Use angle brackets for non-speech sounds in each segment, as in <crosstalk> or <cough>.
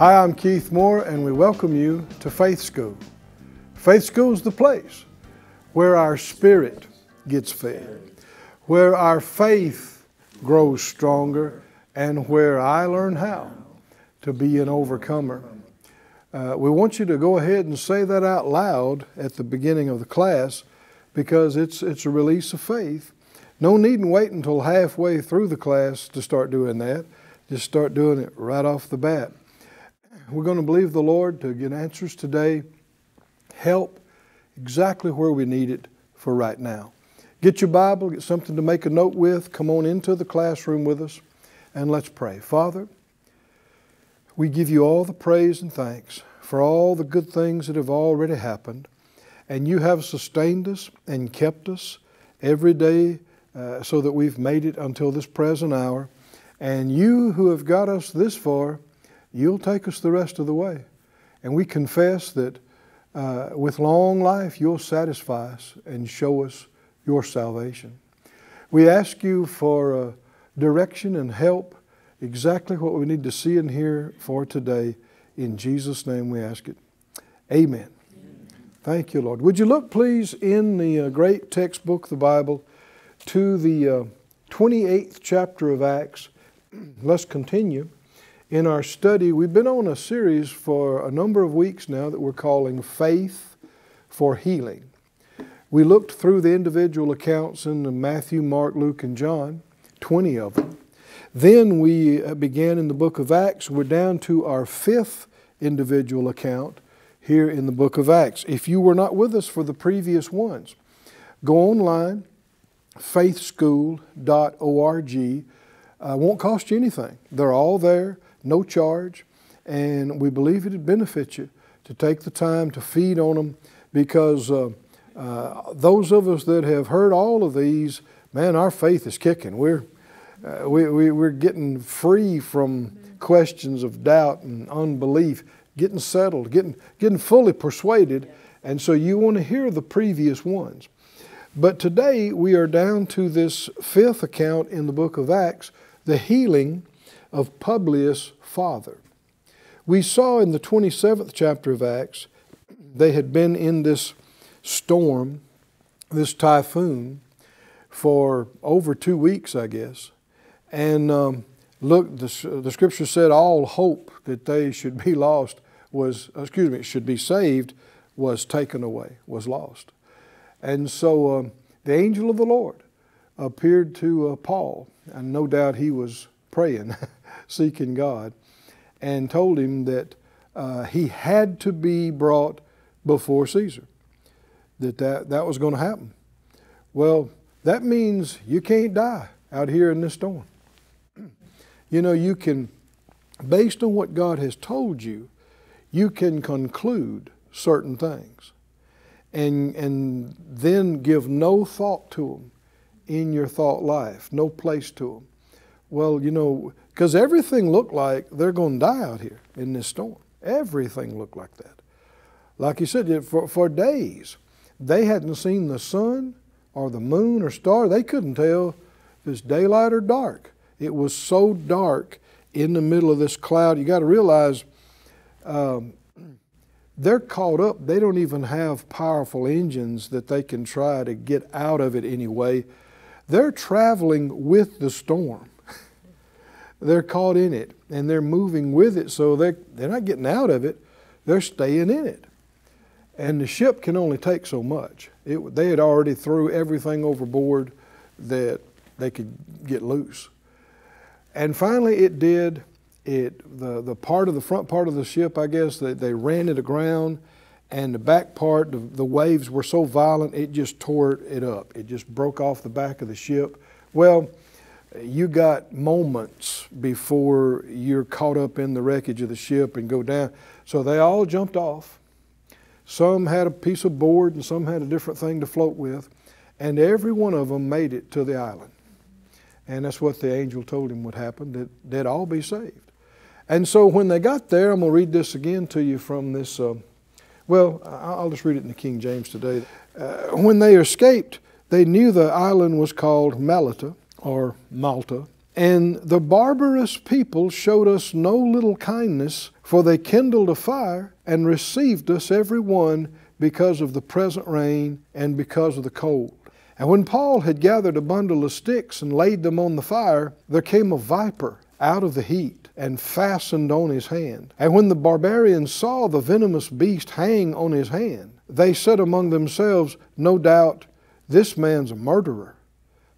Hi, I'm Keith Moore, and we welcome you to Faith School. Faith School is the place where our spirit gets fed, where our faith grows stronger, and where I learn how to be an overcomer. Uh, we want you to go ahead and say that out loud at the beginning of the class because it's, it's a release of faith. No need to wait until halfway through the class to start doing that. Just start doing it right off the bat. We're going to believe the Lord to get answers today, help exactly where we need it for right now. Get your Bible, get something to make a note with, come on into the classroom with us, and let's pray. Father, we give you all the praise and thanks for all the good things that have already happened, and you have sustained us and kept us every day uh, so that we've made it until this present hour. And you who have got us this far, you'll take us the rest of the way. And we confess that uh, with long life, you'll satisfy us and show us your salvation. We ask you for uh, direction and help, exactly what we need to see and hear for today. In Jesus' name we ask it. Amen. Thank you, Lord. Would you look, please, in the uh, great textbook, the Bible, to the uh, 28th chapter of Acts? <clears throat> Let's continue in our study. We've been on a series for a number of weeks now that we're calling Faith for Healing. We looked through the individual accounts in Matthew, Mark, Luke, and John, 20 of them. Then we uh, began in the book of Acts. We're down to our fifth individual account here in the book of Acts. If you were not with us for the previous ones, go online, faithschool.org. Uh, won't cost you anything. They're all there, no charge, and we believe it'd benefit you to take the time to feed on them because uh, uh, those of us that have heard all of these, man, our faith is kicking. We're, uh, we, we, we're getting free from questions of doubt and unbelief, getting settled, getting, getting fully persuaded. And so you want to hear the previous ones. But today we are down to this fifth account in the book of Acts, the healing of Publius' father. We saw in the 27th chapter of Acts, they had been in this storm, this typhoon, for over two weeks, I guess. And um, look, the, the scripture said all hope that they should be <laughs> lost was, excuse me, should be saved was taken away, was lost. And so um, the angel of the Lord appeared to uh, Paul, and no doubt he was praying, <laughs> seeking God, and told him that uh, he had to be brought before Caesar, that that, that was going to happen. Well, that means you can't die out here in this storm. You know, you can, based on what God has told you, you can conclude certain things and, and then give no thought to them in your thought life, no place to them. Well, you know, because everything looked like they're going to die out here in this storm. Everything looked like that. Like you said, for, for days, they hadn't seen the sun or the moon or star. They couldn't tell if it's daylight or dark. It was so dark in the middle of this cloud. You got to realize um, they're caught up. They don't even have powerful engines that they can try to get out of it anyway. They're traveling with the storm. They're caught in it and they're moving with it, so they're, they're not getting out of it, they're staying in it. And the ship can only take so much. It, they had already threw everything overboard that they could get loose. And finally, it did. It the the part of the front part of the ship, I guess, they, they ran it aground, and the back part, the, the waves were so violent, it just tore it up. It just broke off the back of the ship. Well, you got moments before you're caught up in the wreckage of the ship and go down. So they all jumped off. Some had a piece of board and some had a different thing to float with. And every one of them made it to the island. And that's what the angel told him would happen, that they'd all be saved. And so when they got there, I'm going to read this again to you from this. Uh, well, I'll just read it in the King James today. Uh, when they escaped, they knew the island was called Melita or Malta. And the barbarous people showed us no little kindness, for they kindled a fire and received us every one because of the present rain and because of the cold. And when Paul had gathered a bundle of sticks and laid them on the fire, there came a viper out of the heat and fastened on his hand. And when the barbarians saw the venomous beast hang on his hand, they said among themselves, No doubt this man's a murderer,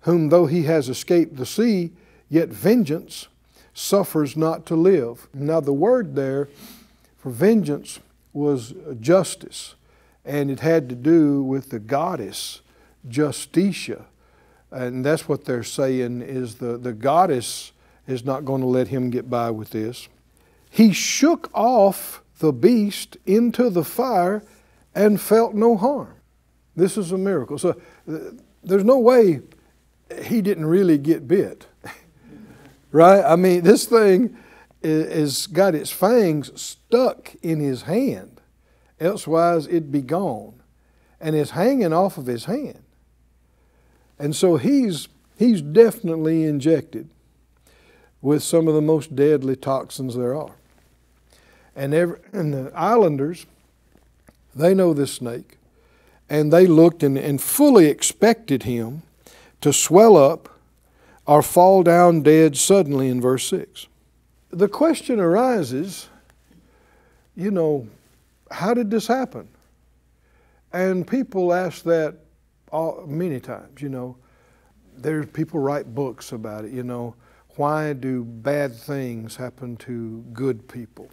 whom though he has escaped the sea, yet vengeance suffers not to live. Now, the word there for vengeance was justice, and it had to do with the goddess Justitia. And that's what they're saying is the, the goddess is not going to let him get by with this. He shook off the beast into the fire and felt no harm. This is a miracle. So uh, there's no way he didn't really get bit. <laughs> right? I mean, this thing is got its fangs stuck in his hand. Elsewise, it'd be gone. And it's hanging off of his hand. And so he's, he's definitely injected with some of the most deadly toxins there are. And, every, and the islanders, they know this snake, and they looked and, and fully expected him to swell up or fall down dead suddenly in verse 6. The question arises, you know, how did this happen? And people ask that all, many times, you know. There's people write books about it, you know. Why do bad things happen to good people?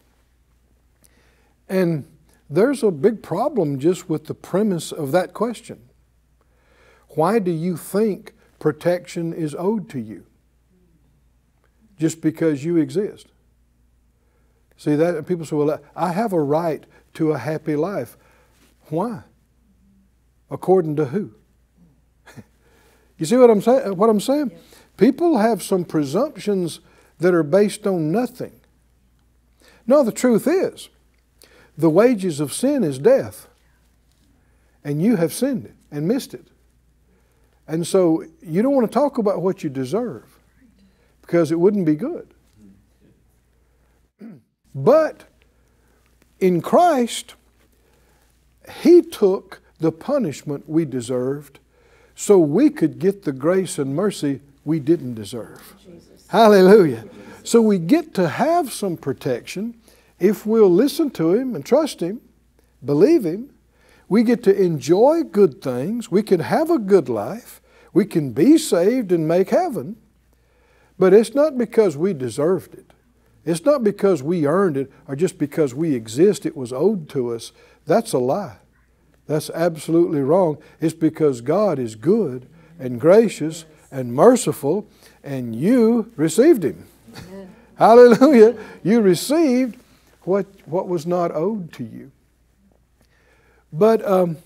And there's a big problem just with the premise of that question. Why do you think protection is owed to you? Just because you exist. See that? people say, well, I have a right to a happy life. Why? According to who? <laughs> You see what I'm saying? What I'm saying? People have some presumptions that are based on nothing. No, the truth is, the wages of sin is death, and you have sinned and missed it. And so you don't want to talk about what you deserve because it wouldn't be good. But in Christ, He took the punishment we deserved so we could get the grace and mercy we didn't deserve. Jesus. Hallelujah. So we get to have some protection if we'll listen to Him and trust Him, believe Him. We get to enjoy good things. We can have a good life. We can be saved and make heaven. But it's not because we deserved it. It's not because we earned it or just because we exist, it was owed to us. That's a lie. That's absolutely wrong. It's because God is good and gracious and merciful, and you received Him. <laughs> Hallelujah. You received what, what was not owed to you. But um,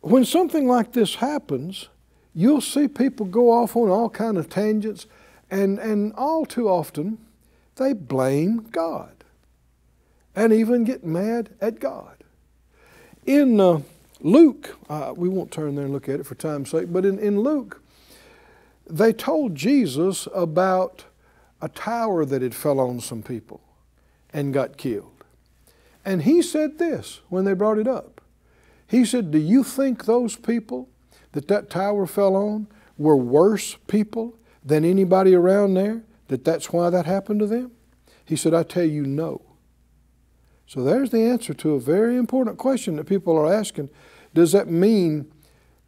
when something like this happens, you'll see people go off on all kind of tangents, and, and all too often they blame God and even get mad at God. In uh, Luke, uh, we won't turn there and look at it for time's sake, but in, in Luke, they told Jesus about a tower that had fell on some people and got killed. And he said this when they brought it up. He said, Do you think those people that that tower fell on were worse people than anybody around there? That that's why that happened to them? He said, I tell you, no. So there's the answer to a very important question that people are asking. Does that mean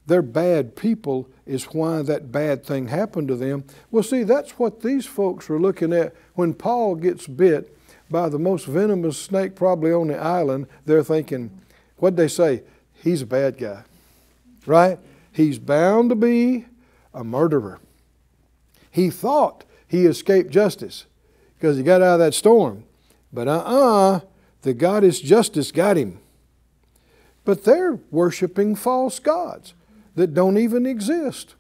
they're bad people is why that bad thing happened to them? Well, see, that's what these folks were looking at when Paul gets bit by the most venomous snake probably on the island. They're thinking, what'd they say? He's a bad guy, right? He's bound to be a murderer. He thought he escaped justice because he got out of that storm. But uh uh-uh, uh, the goddess justice got him. But they're worshiping false gods that don't even exist.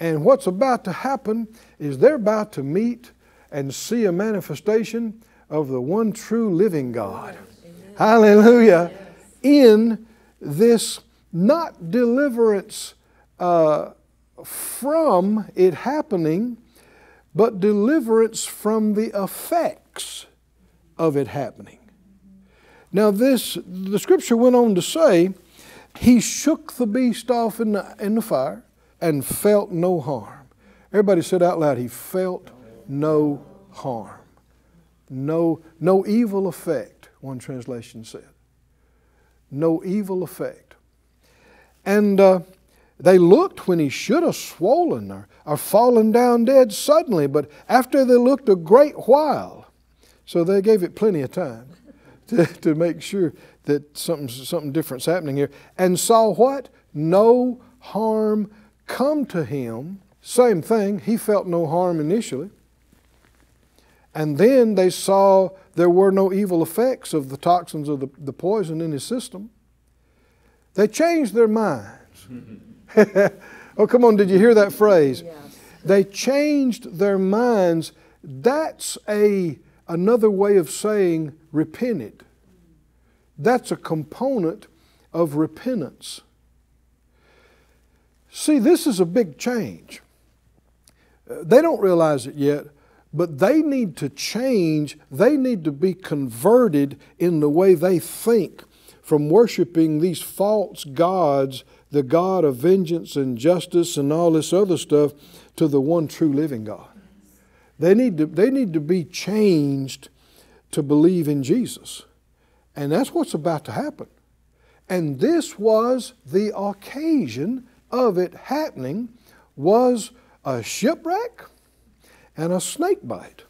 And what's about to happen is they're about to meet and see a manifestation of the one true living God. Hallelujah. Yes. In this not deliverance uh, from it happening, but deliverance from the effects of it happening. Now, this the scripture went on to say, he shook the beast off in the, in the fire and felt no harm. Everybody said out loud, he felt no harm. No, no evil effect, one translation said. No evil effect. And uh, they looked when he should have swollen or, or fallen down dead suddenly, but after they looked a great while, so they gave it plenty of time <laughs> to, to make sure that something, something different's happening here, and saw what? No harm come to him. Same thing, he felt no harm initially. And then they saw there were no evil effects of the toxins of the, the poison in his system. They changed their minds. <laughs> oh, come on, did you hear that phrase? Yes. They changed their minds. That's a, another way of saying repented. That's a component of repentance. See, this is a big change. Uh, they don't realize it yet, but they need to change. They need to be converted in the way they think from worshiping these false gods, the God of vengeance and justice and all this other stuff, to the one true living God. They need to, they need to be changed to believe in Jesus. And that's what's about to happen. And this was the occasion of it happening was a shipwreck and a snake bite.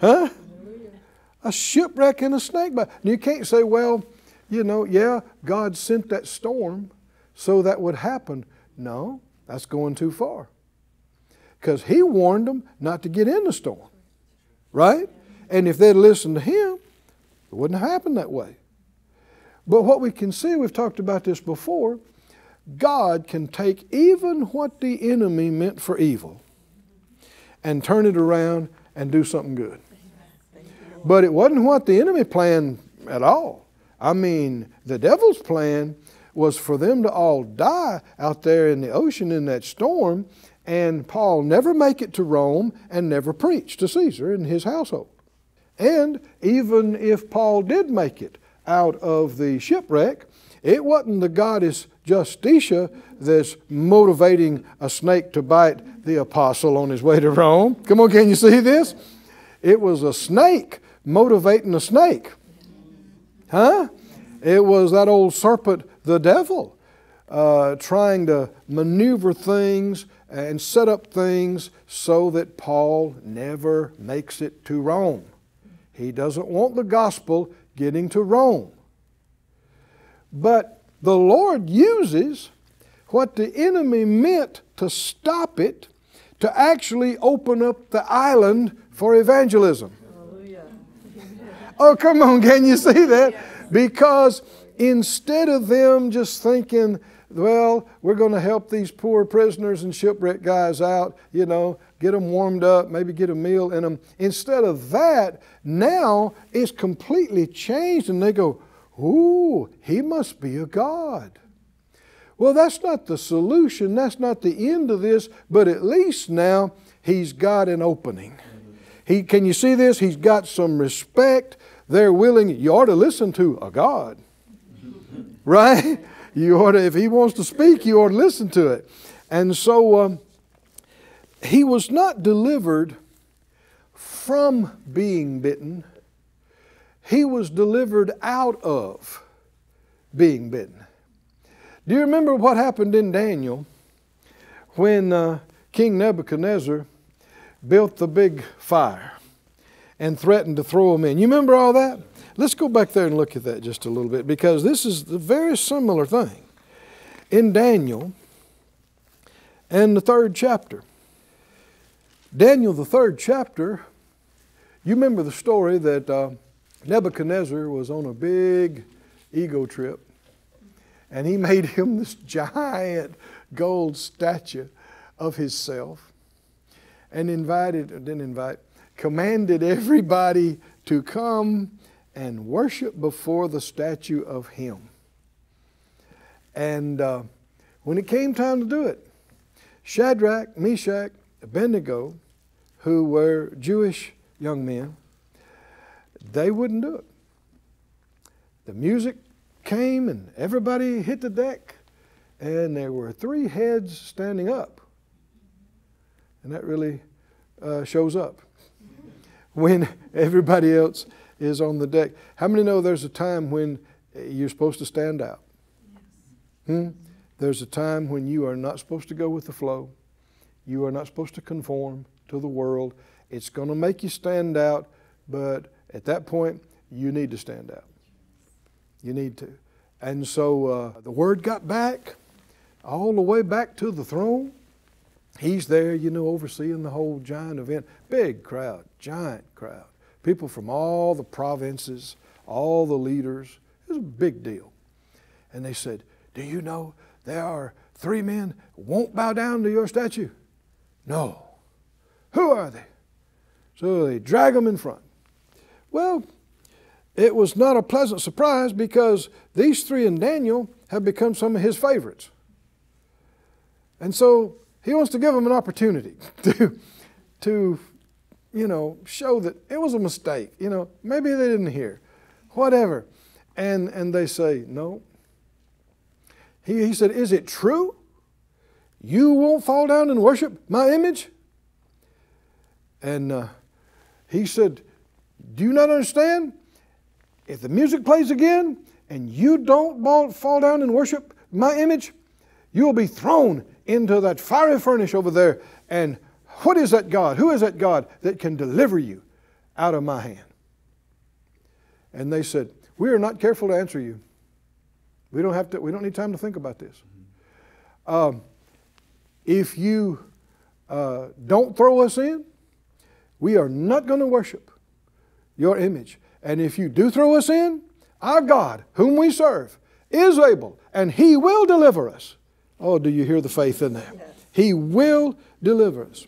Huh? A shipwreck and a snake bite. And you can't say, well, you know, yeah, God sent that storm so that would happen. No, that's going too far. Because He warned them not to get in the storm. Right? And if they'd listened to Him, it wouldn't happen that way. But what we can see, we've talked about this before, God can take even what the enemy meant for evil and turn it around and do something good. But it wasn't what the enemy planned at all. I mean, the devil's plan was for them to all die out there in the ocean in that storm, and Paul never make it to Rome and never preach to Caesar and his household. And even if Paul did make it out of the shipwreck, it wasn't the goddess Justitia that's motivating a snake to bite the apostle on his way to Rome. Come on, can you see this? It was a snake motivating a snake. Huh? It was that old serpent, the devil, uh, trying to maneuver things and set up things so that Paul never makes it to Rome. He doesn't want the gospel getting to Rome. But the Lord uses what the enemy meant to stop it to actually open up the island for evangelism. oh, come on, can you see that? Because instead of them just thinking, well, we're going to help these poor prisoners and shipwreck guys out, you know, get them warmed up, maybe get a meal in them. Instead of that, now it's completely changed, and they go, Ooh, he must be a God. Well, that's not the solution. That's not the end of this, but at least now he's got an opening. He, can you see this? He's got some respect. They're willing. You ought to listen to a God. <laughs> Right? You ought to, if he wants to speak, you ought to listen to it. And so um, he was not delivered from being bitten he was delivered out of being bitten. Do you remember what happened in Daniel when uh, King Nebuchadnezzar built the big fire and threatened to throw him in? You remember all that? Let's go back there and look at that just a little bit because this is a very similar thing. In Daniel and the third chapter, Daniel, the third chapter, you remember the story that uh, Nebuchadnezzar was on a big ego trip and he <laughs> made him this giant gold statue of himself and invited, didn't invite, commanded everybody to come and worship before the statue of him. And uh, when it came time to do it, Shadrach, Meshach, Abednego, who were Jewish young men, they wouldn't do it. The music came and everybody hit the deck, and there were three heads standing up. And that really uh, shows up <laughs> when everybody else is on the deck. How many know there's a time when you're supposed to stand out? Hmm? There's a time when you are not supposed to go with the flow. You are not supposed to conform to the world. It's going to make you stand out, but at that point, you need to stand out. You need to. And so uh, the word got back all the way back to the throne. He's there, you know, overseeing the whole giant event. Big crowd, giant crowd. People from all the provinces, all the leaders. It was a big deal. And they said, Do you know there are three men won't bow down to your statue? No. Who are they? So they drag them in front. Well, it was not a pleasant surprise because these three and Daniel have become some of his favorites. And so he wants to give them an opportunity <laughs> to, to you know, show that it was a mistake. You know, maybe they didn't hear, whatever. And, and they say, no. He, he said, Is it true? You won't fall down and worship my image? And uh, he said, Do you not understand? If the music plays again and you don't fall down and worship my image, you will be thrown into that fiery furnace over there. And what is that God? Who is that God that can deliver you out of my hand? And they said, We are not careful to answer you. We don't have to, we don't need time to think about this. Um, if you uh, don't throw us in, we are not going to worship your image. And if you do throw us in, our God, whom we serve, is able, and He will deliver us. Oh, do you hear the faith in that? He will deliver us.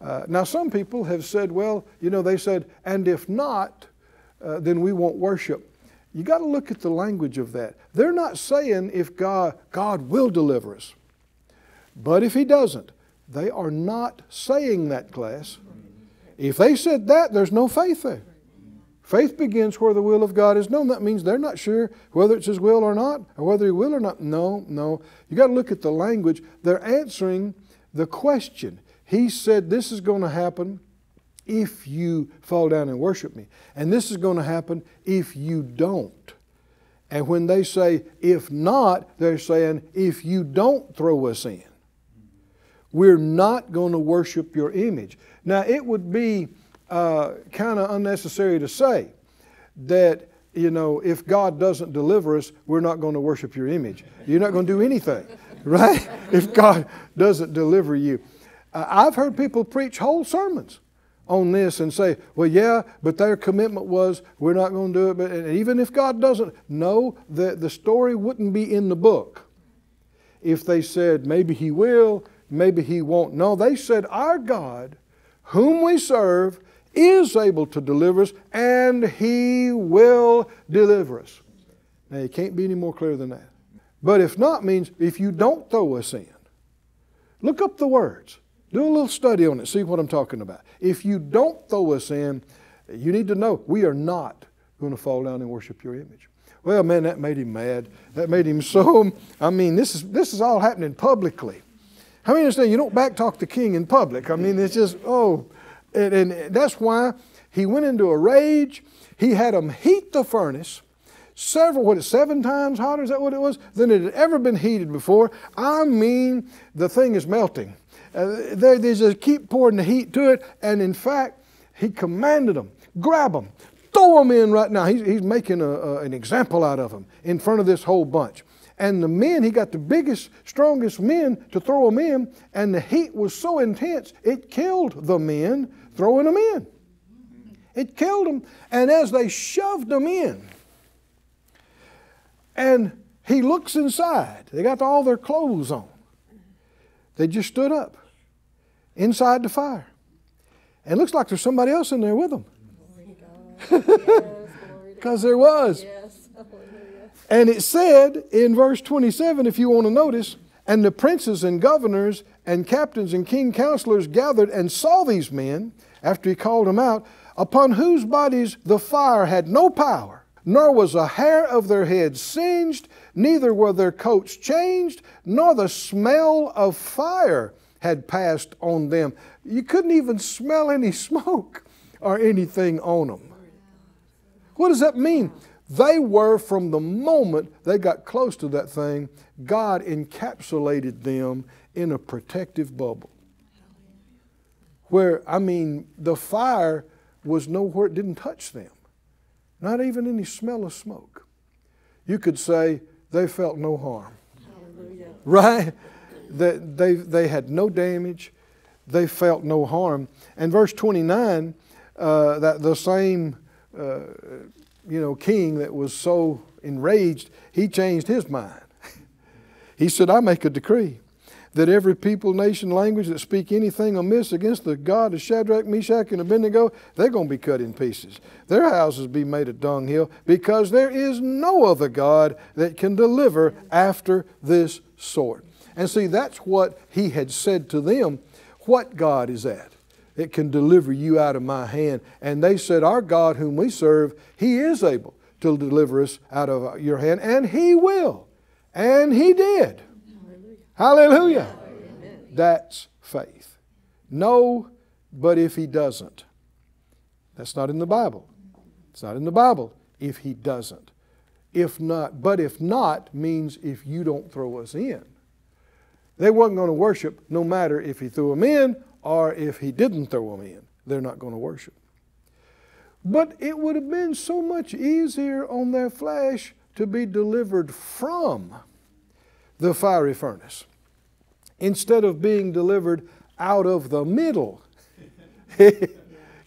Uh, now, some people have said, well, you know, they said, and if not, uh, then we won't worship. You got to look at the language of that. They're not saying if God, God will deliver us. But if He doesn't, they are not saying that, class. If they said that, there's no faith there. Faith begins where the will of God is known. That means they're not sure whether it's His will or not, or whether He will or not. No, no. You got to look at the language. They're answering the question. He said, This is going to happen if you fall down and worship me. And this is going to happen if you don't. And when they say, if not, they're saying, if you don't throw us in, we're not going to worship your image. Now, it would be uh, kind of unnecessary to say that, you know, if God doesn't deliver us, we're not going to worship your image. You're not going to do anything, <laughs> right? If God doesn't deliver you. Uh, I've heard people preach whole sermons on this and say, well, yeah, but their commitment was we're not going to do it. But even if God doesn't, no, the, the story wouldn't be in the book if they said maybe He will, maybe He won't. No, they said our God, whom we serve, is able to deliver us, and He will deliver us. Now, you can't be any more clear than that. But if not means if you don't throw us in, look up the words. Do a little study on it, see what I'm talking about. If you don't throw us in, you need to know we are not going to fall down and worship your image. Well, man, that made him mad. That made him so. I mean, this is this is all happening publicly. How many understand you don't backtalk the king in public? I mean, it's just oh, and, and that's why he went into a rage. He had them heat the furnace several, what, seven times hotter? Is that what it was? Than it had ever been heated before. I mean, the thing is melting. Uh, they, they just keep pouring the heat to it. And in fact, he commanded them, grab them, throw them in right now. He's, he's making a, a, an example out of them in front of this whole bunch. And the men, he got the biggest, strongest men to throw them in, and the heat was so intense, it killed the men throwing them in. It killed them. And as they shoved them in, and he looks inside, they got all their clothes on. They just stood up inside the fire. And it looks like there's somebody else in there with them. <laughs> Because there was. And it said in verse 27, if you want to notice, and the princes and governors and captains and king counselors gathered and saw these men after he called them out, upon whose bodies the fire had no power, nor was a hair of their heads singed, neither were their coats changed, nor the smell of fire had passed on them. You couldn't even smell any <laughs> smoke or anything on them. What does that mean? They were, from the moment they got close to that thing, God encapsulated them in a protective bubble. Where, I mean, the fire was nowhere, it didn't touch them. Not even any smell of smoke. You could say they felt no harm. Hallelujah. Right? That they, they had no damage, they felt no harm. And verse 29, uh, that the same uh, you know, king that was so enraged, he changed his mind. <laughs> he said, I make a decree that every people, nation, language that speak anything amiss against the God of Shadrach, Meshach, and Abednego, they're going to be cut in pieces. Their houses be made a dunghill because there is no other God that can deliver after this sort. And see, that's what he had said to them. What God is that? It can deliver you out of my hand. And they said, Our God, whom we serve, He is able to deliver us out of your hand, and He will. And He did. Hallelujah. That's faith. No, but if He doesn't. That's not in the Bible. It's not in the Bible if He doesn't. If not, but if not means if you don't throw us in. They wasn't going to worship no matter if He threw them in or if he didn't throw them in, they're not going to worship. But it would have been so much easier on their flesh to be delivered from the fiery furnace instead of being delivered out of the middle. <laughs>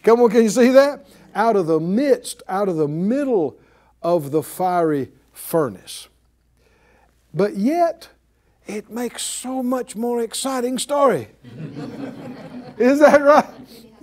Come on, can you see that? Out of the midst, out of the middle of the fiery furnace. But yet, it makes so much more exciting story. <laughs> Is that right?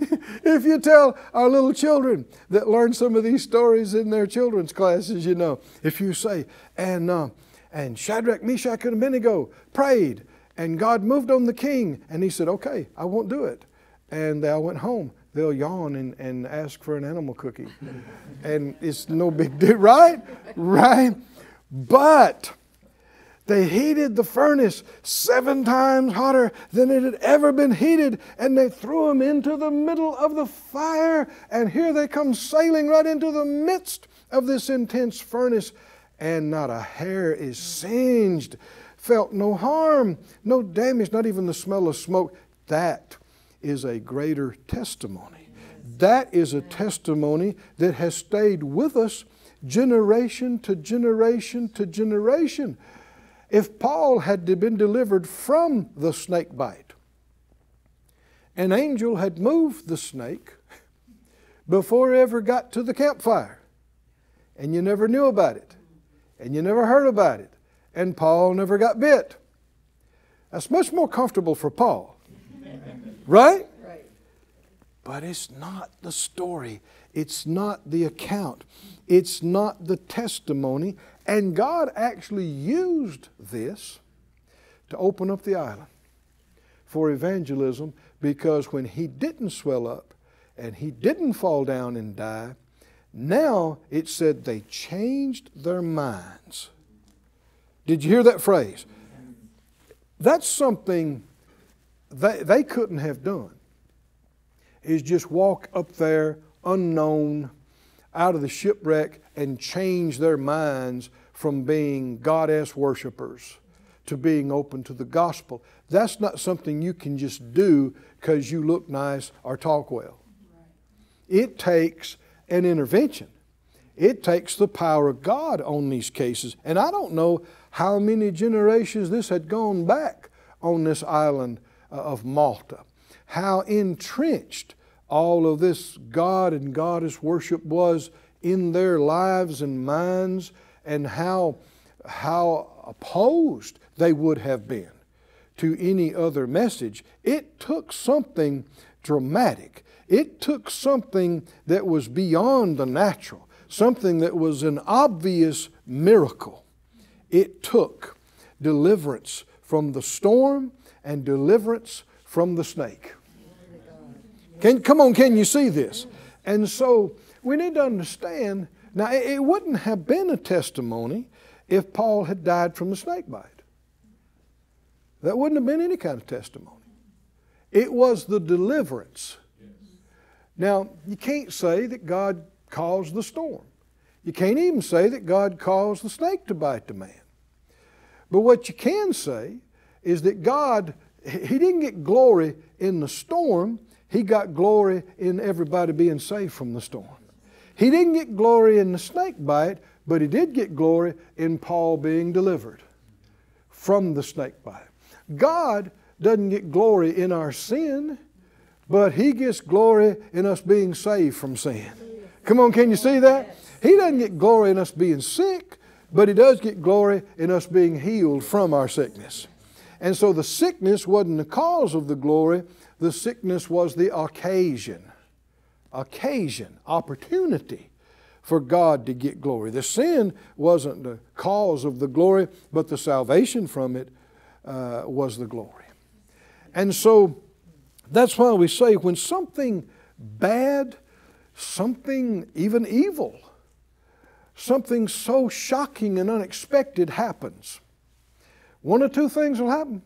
<laughs> if you tell our little children that learn some of these stories in their children's classes, you know, if you say, and, uh, and Shadrach, Meshach, and Abednego prayed, and God moved on the king, and he said, okay, I won't do it. And they all went home. They'll yawn and, and ask for an animal cookie. <laughs> and it's no big deal, <laughs> right? Right? But they heated the furnace seven times hotter than it had ever been heated, and they threw them into the middle of the fire. And here they come sailing right into the midst of this intense furnace, and not a hair is singed, felt no harm, no damage, not even the smell of smoke. That is a greater testimony. That is a testimony that has stayed with us generation to generation to generation. If Paul had been delivered from the snake bite, an angel had moved the snake before it ever got to the campfire, and you never knew about it, and you never heard about it, and Paul never got bit. That's much more comfortable for Paul. <laughs> right? Right. But it's not the story. It's not the account. It's not the testimony. And God actually used this to open up the island for evangelism because when he didn't swell up and he didn't fall down and die, now it said they changed their minds. Did you hear that phrase? That's something they, they couldn't have done, is just walk up there unknown out of the shipwreck and change their minds from being goddess worshipers to being open to the gospel. That's not something you can just do because you look nice or talk well. It takes an intervention. It takes the power of God on these cases. And I don't know how many generations this had gone back on this island uh, of Malta, how entrenched all of this God and Goddess worship was in their lives and minds, and how, how opposed they would have been to any other message. It took something dramatic. It took something that was beyond the natural, something that was an obvious miracle. It took deliverance from the storm and deliverance from the snake. Can, come on, can you see this? And so we need to understand now, it wouldn't have been a testimony if Paul had died from the snake bite. That wouldn't have been any kind of testimony. It was the deliverance. Now, you can't say that God caused the storm. You can't even say that God caused the snake to bite the man. But what you can say is that God, He didn't get glory in the storm, He got glory in everybody being saved from the storm. He didn't get glory in the snake bite, but He did get glory in Paul being delivered from the snake bite. God doesn't get glory in our sin, but He gets glory in us being saved from sin. Come on, can you see that? He doesn't get glory in us being sick, but He does get glory in us being healed from our sickness. And so the sickness wasn't the cause of the glory, the sickness was the occasion. Occasion, opportunity for God to get glory. The sin wasn't the cause of the glory, but the salvation from it uh, was the glory. And so that's why we say when something bad, something even evil, something so shocking and unexpected happens, one or two things will happen.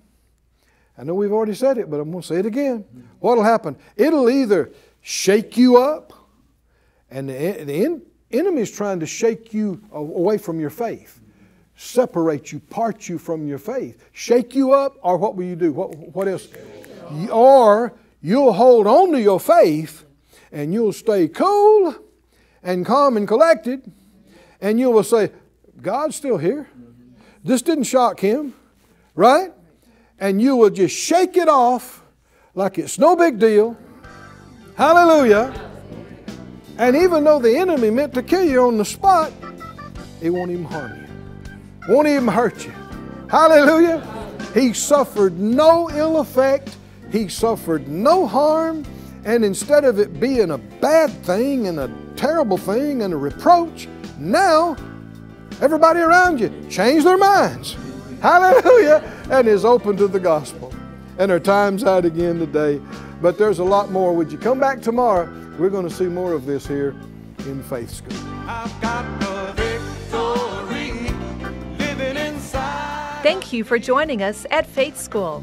I know we've already said it, but I'm going to say it again. What will happen? It'll either shake you up, and the, the enemy is trying to shake you away from your faith separate you, part you from your faith, shake you up, or what will you do? What, what else? Or you'll hold on to your faith and you'll stay cool and calm and collected, and you will say, God's still here. This didn't shock him, right? And you will just shake it off like it's no big deal. Hallelujah. And even though the enemy meant to kill you on the spot, it won't even harm you won't even hurt you. Hallelujah. He suffered no ill effect, he suffered no harm, and instead of it being a bad thing and a terrible thing and a reproach, now everybody around you change their minds. Hallelujah. And is open to the gospel. And our time's out again today. But there's a lot more. Would you come back tomorrow? We're going to see more of this here in Faith School. Thank you for joining us at Faith School.